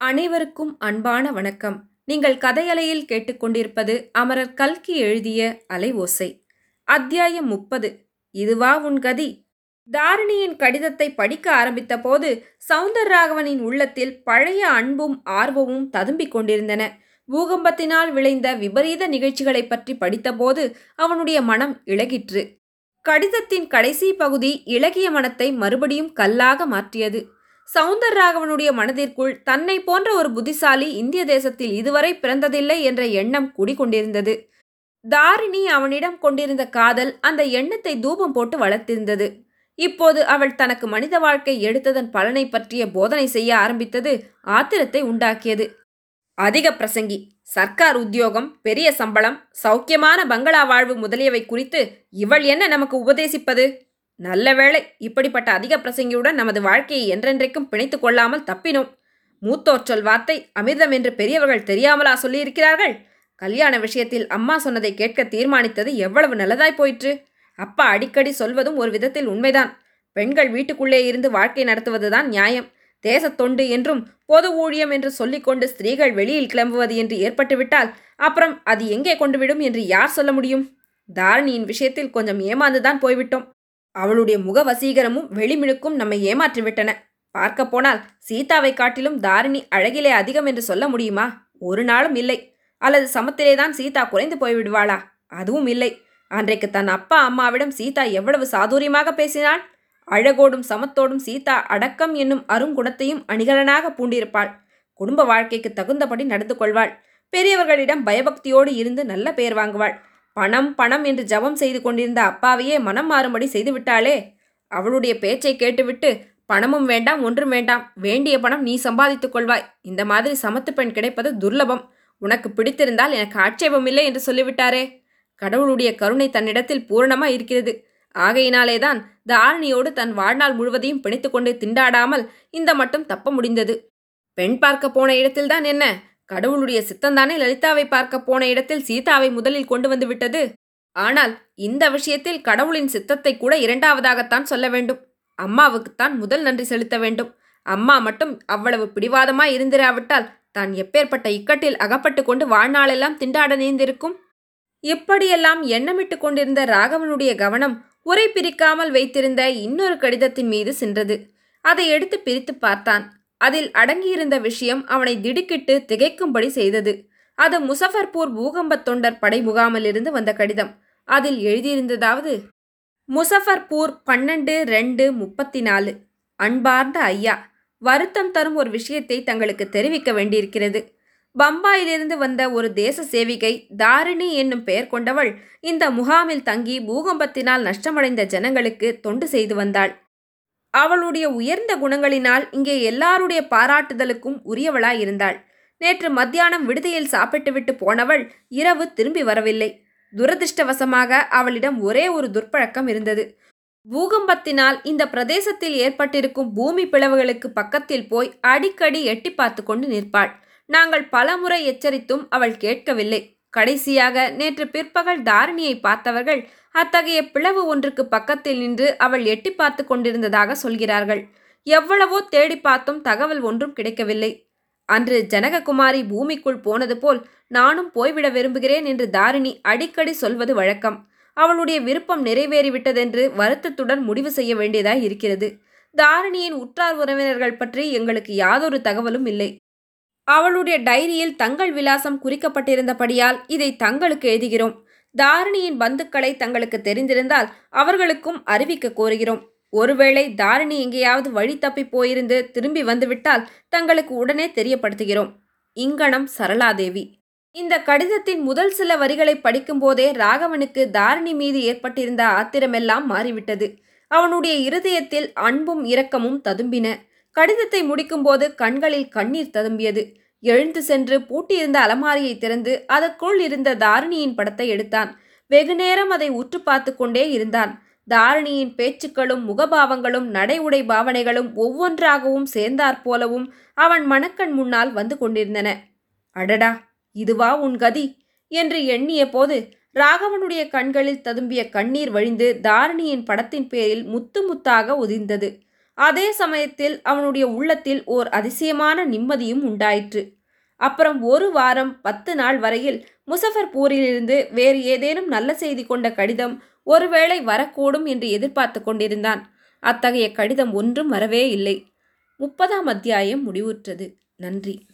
அனைவருக்கும் அன்பான வணக்கம். நீங்கள் கதையலையில் கேட்டுக்கொண்டிருப்பது அமரர் கல்கி எழுதிய அலை ஓசை. அத்தியாயம் முப்பது. இதுவா உன் கதி? தாரிணியின் கடிதத்தை படிக்க ஆரம்பித்த போது சவுந்தரராகவனின் உள்ளத்தில் பழைய அன்பும் ஆர்வமும் ததும்பிக் கொண்டிருந்தன. பூகம்பத்தினால் விளைந்த விபரீத நிகழ்ச்சிகளைப் பற்றி படித்தபோது அவனுடைய மனம் இழகிற்று கடிதத்தின் கடைசி பகுதி இலகிய மனத்தை மறுபடியும் கல்லாக மாற்றியது. சவுந்தர் ராகவனுடைய மனதிற்குள் தன்னை போன்ற ஒரு புத்திசாலி இந்திய தேசத்தில் இதுவரை பிறந்ததில்லை என்ற எண்ணம் குடிகொண்டிருந்தது. தாரிணி அவனிடம் கொண்டிருந்த காதல் அந்த எண்ணத்தை தூபம் போட்டு வளர்த்திருந்தது. இப்போது அவள் தனக்கு மனித வாழ்க்கை எடுத்ததன் பலனை பற்றிய போதனை செய்ய ஆரம்பித்தது ஆத்திரத்தை உண்டாக்கியது. அதிக பிரசங்கி சர்க்கார் உத்தியோகம் பெரிய சம்பளம் சௌக்கியமான பங்களா வாழ்வு முதலியவை குறித்து இவள் என்ன நமக்கு உபதேசிப்பது? நல்ல வேளை இப்படிப்பட்ட அதிக பிரசங்கியுடன் நமது வாழ்க்கையை என்றென்றைக்கும் பிணைத்து கொள்ளாமல் தப்பினோம். மூத்தோர் சொல் வார்த்தை அமிர்தம் என்று பெரியவர்கள் தெரியாமலா சொல்லியிருக்கிறார்கள்? கல்யாண விஷயத்தில் அம்மா சொன்னதை கேட்க தீர்மானித்தது எவ்வளவு நல்லதாய் போயிற்று? அப்பா அடிக்கடி சொல்வதும் ஒரு விதத்தில் உண்மைதான். பெண்கள் வீட்டுக்குள்ளே இருந்து வாழ்க்கை நடத்துவதுதான் நியாயம். தேசத் தொண்டு என்றும் பொது ஊழியம் என்று சொல்லிக்கொண்டு ஸ்திரீகள் வெளியில் கிளம்புவது என்று ஏற்பட்டுவிட்டால் அப்புறம் அது எங்கே கொண்டுவிடும் என்று யார் சொல்ல முடியும்? தாரணியின் விஷயத்தில் கொஞ்சம் ஏமாந்துதான் போய்விட்டோம். அவளுடைய முக வசீகரமும் வெளிமிழுக்கும் நம்மை ஏமாற்றிவிட்டன. பார்க்க போனால் சீதாவை காட்டிலும் தாரிணி அழகிலே அதிகம் என்று சொல்ல முடியுமா? ஒரு நாளும் இல்லை. அல்லது சமத்திலேதான் சீதா குறைந்து போய்விடுவாளா? அதுவும் இல்லை. அன்றைக்கு தன் அப்பா அம்மாவிடம் சீதா எவ்வளவு சாதுரியமாக பேசினாள்? அழகோடும் சமத்தோடும் சீதா அடக்கம் என்னும் அருங்குணத்தையும் அணிகலனாக பூண்டிருப்பாள். குடும்ப வாழ்க்கைக்கு தகுந்தபடி நடந்து கொள்வாள் பெரியவர்களிடம் பயபக்தியோடு இருந்து நல்ல பெயர் வாங்குவாள். பணம் பணம் என்று ஜபம் செய்து கொண்டிருந்த அப்பாவையே மனம் மாறும்படி செய்துவிட்டாளே அவளுடைய பேச்சை கேட்டுவிட்டு பணமும் வேண்டாம் ஒன்றும் வேண்டாம். வேண்டிய பணம் நீ சம்பாதித்துக் கொள்வாய். இந்த மாதிரி சமத்து பெண் கிடைப்பது துர்லபம். உனக்கு பிடித்திருந்தால் எனக்கு ஆட்சேபம் இல்லை என்று சொல்லிவிட்டாரே. கடவுளுடைய கருணை தன்னிடத்தில் பூரணமாக இருக்கிறது. ஆகையினாலேதான் தாரணியோடு தன் வாழ்நாள் முழுவதையும் பிணைத்து கொண்டு திண்டாடாமல் இந்த மட்டும் தப்ப முடிந்தது. பெண் பார்க்க போன இடத்தில்தான் என்ன? கடவுளுடைய சித்தந்தானே லலிதாவை பார்க்க போன இடத்தில் சீதாவை முதலில் கொண்டு வந்து விட்டது? ஆனால் இந்த விஷயத்தில் கடவுளின் சித்தத்தை கூட இரண்டாவதாகத்தான் சொல்ல வேண்டும். அம்மாவுக்குத்தான் முதல் நன்றி செலுத்த வேண்டும். அம்மா மட்டும் அவ்வளவு பிடிவாதமாய் இருந்திராவிட்டால் தான் எப்பேற்பட்ட இக்கட்டில் அகப்பட்டு கொண்டு வாழ்நாளெல்லாம் திண்டாட நேர்ந்திருக்கும்? இப்படியெல்லாம் எண்ணமிட்டு கொண்டிருந்த ராகவனுடைய கவனம் உரை பிரிக்காமல் வைத்திருந்த இன்னொரு கடிதத்தின் மீது சென்றது. அதை எடுத்து பிரித்து பார்த்தான். அதில் அடங்கியிருந்த விஷயம் அவனை திடுக்கிட்டு திகைக்கும்படி செய்தது. அது முசஃபர்பூர் பூகம்பத் தொண்டர் படை முகாமிலிருந்து வந்த கடிதம். அதில் எழுதியிருந்ததாவது முசஃபர்பூர் பன்னெண்டு ரெண்டு முப்பத்தி நாலு அன்பார்ந்த ஐயா வருத்தம் தரும் ஒரு விஷயத்தை தங்களுக்கு தெரிவிக்க வேண்டியிருக்கிறது. பம்பாயிலிருந்து வந்த ஒரு தேச சேவிகை தாரிணி என்னும் பெயர் கொண்டவள் இந்த முகாமில் தங்கி பூகம்பத்தினால் நஷ்டமடைந்த ஜனங்களுக்கு தொண்டு செய்து வந்தாள். அவளுடைய உயர்ந்த குணங்களினால் இங்கே எல்லாருடைய பாராட்டுதலுக்கும் உரியவளாயிருந்தாள் நேற்று மத்தியானம் விடுதியில் சாப்பிட்டுவிட்டு போனவள் இரவு திரும்பி வரவில்லை. துரதிருஷ்டவசமாக அவளிடம் ஒரே ஒரு துர்ப்பழக்கம் இருந்தது. பூகம்பத்தினால் இந்த பிரதேசத்தில் ஏற்பட்டிருக்கும் பூமி பிளவுகளுக்கு பக்கத்தில் போய் அடிக்கடி எட்டி பார்த்து கொண்டு நிற்பாள். நாங்கள் பலமுறை எச்சரித்தும் அவள் கேட்கவில்லை. கடைசியாக நேற்று பிற்பகல் தாரிணியை பார்த்தவர்கள் அத்தகைய பிளவு ஒன்றுக்கு பக்கத்தில் நின்று அவள் எட்டி பார்த்து கொண்டிருந்ததாக சொல்கிறார்கள். எவ்வளவோ தேடி பார்த்தும் தகவல் ஒன்றும் கிடைக்கவில்லை. அன்று ஜனககுமாரி பூமிக்குள் போனது போல் நானும் போய்விட விரும்புகிறேன் என்று தாரிணி அடிக்கடி சொல்வது வழக்கம். அவளுடைய விருப்பம் நிறைவேறிவிட்டதென்று வருத்தத்துடன் முடிவு செய்ய வேண்டியதாய் இருக்கிறது. தாரிணியின் உற்றார் உறவினர்கள் பற்றி எங்களுக்கு யாதொரு தகவலும் இல்லை. அவளுடைய டைரியில் தங்கள் விலாசம் குறிக்கப்பட்டிருந்தபடியால் இதை தங்களுக்கு எழுதுகிறோம். தாரிணியின் பந்துக்களை தங்களுக்கு தெரிந்திருந்தால் அவர்களுக்கும் அறிவிக்க கோருகிறோம். ஒருவேளை தாரிணி எங்கேயாவது வழி தப்பி போயிருந்து திரும்பி வந்துவிட்டால் தங்களுக்கு உடனே தெரியப்படுத்துகிறோம். இங்கனம் சரளாதேவி. இந்த கடிதத்தின் முதல் சில வரிகளை படிக்கும்போதே ராகவனுக்கு தாரிணி மீது ஏற்பட்டிருந்த ஆத்திரமெல்லாம் மாறிவிட்டது. அவனுடைய இருதயத்தில் அன்பும் இரக்கமும் ததும்பின. கடிதத்தை முடிக்கும்போது கண்களில் கண்ணீர் ததும்பியது. எழுந்து சென்று பூட்டியிருந்த அலமாரியை திறந்து அதற்குள் இருந்த தாரிணியின் படத்தை எடுத்தான். வெகுநேரம் அதை உற்று பார்த்து கொண்டே இருந்தான். தாரிணியின் பேச்சுக்களும் முகபாவங்களும் நடை உடை பாவனைகளும் ஒவ்வொன்றாகவும் சேர்ந்தாற்போலவும் அவன் மணக்கண் முன்னால் வந்து கொண்டிருந்தன. அடடா இதுவா உன் கதி? என்று எண்ணிய போது ராகவனுடைய கண்களில் ததும்பிய கண்ணீர் வழிந்து தாரிணியின் படத்தின் பேரில் முத்து முத்தாக உதிர்ந்தது. அதே சமயத்தில் அவனுடைய உள்ளத்தில் ஓர் அதிசயமான நிம்மதியும் உண்டாயிற்று. அப்புறம் ஒரு வாரம் பத்து நாள் வரையில் முசஃபர்பூரிலிருந்து வேறு ஏதேனும் நல்ல செய்தி கொண்ட கடிதம் ஒருவேளை வரக்கூடும் என்று எதிர்பார்த்து கொண்டிருந்தான். அத்தகைய கடிதம் ஒன்றும் வரவே இல்லை. முப்பதாம் அத்தியாயம் முடிவுற்றது. நன்றி.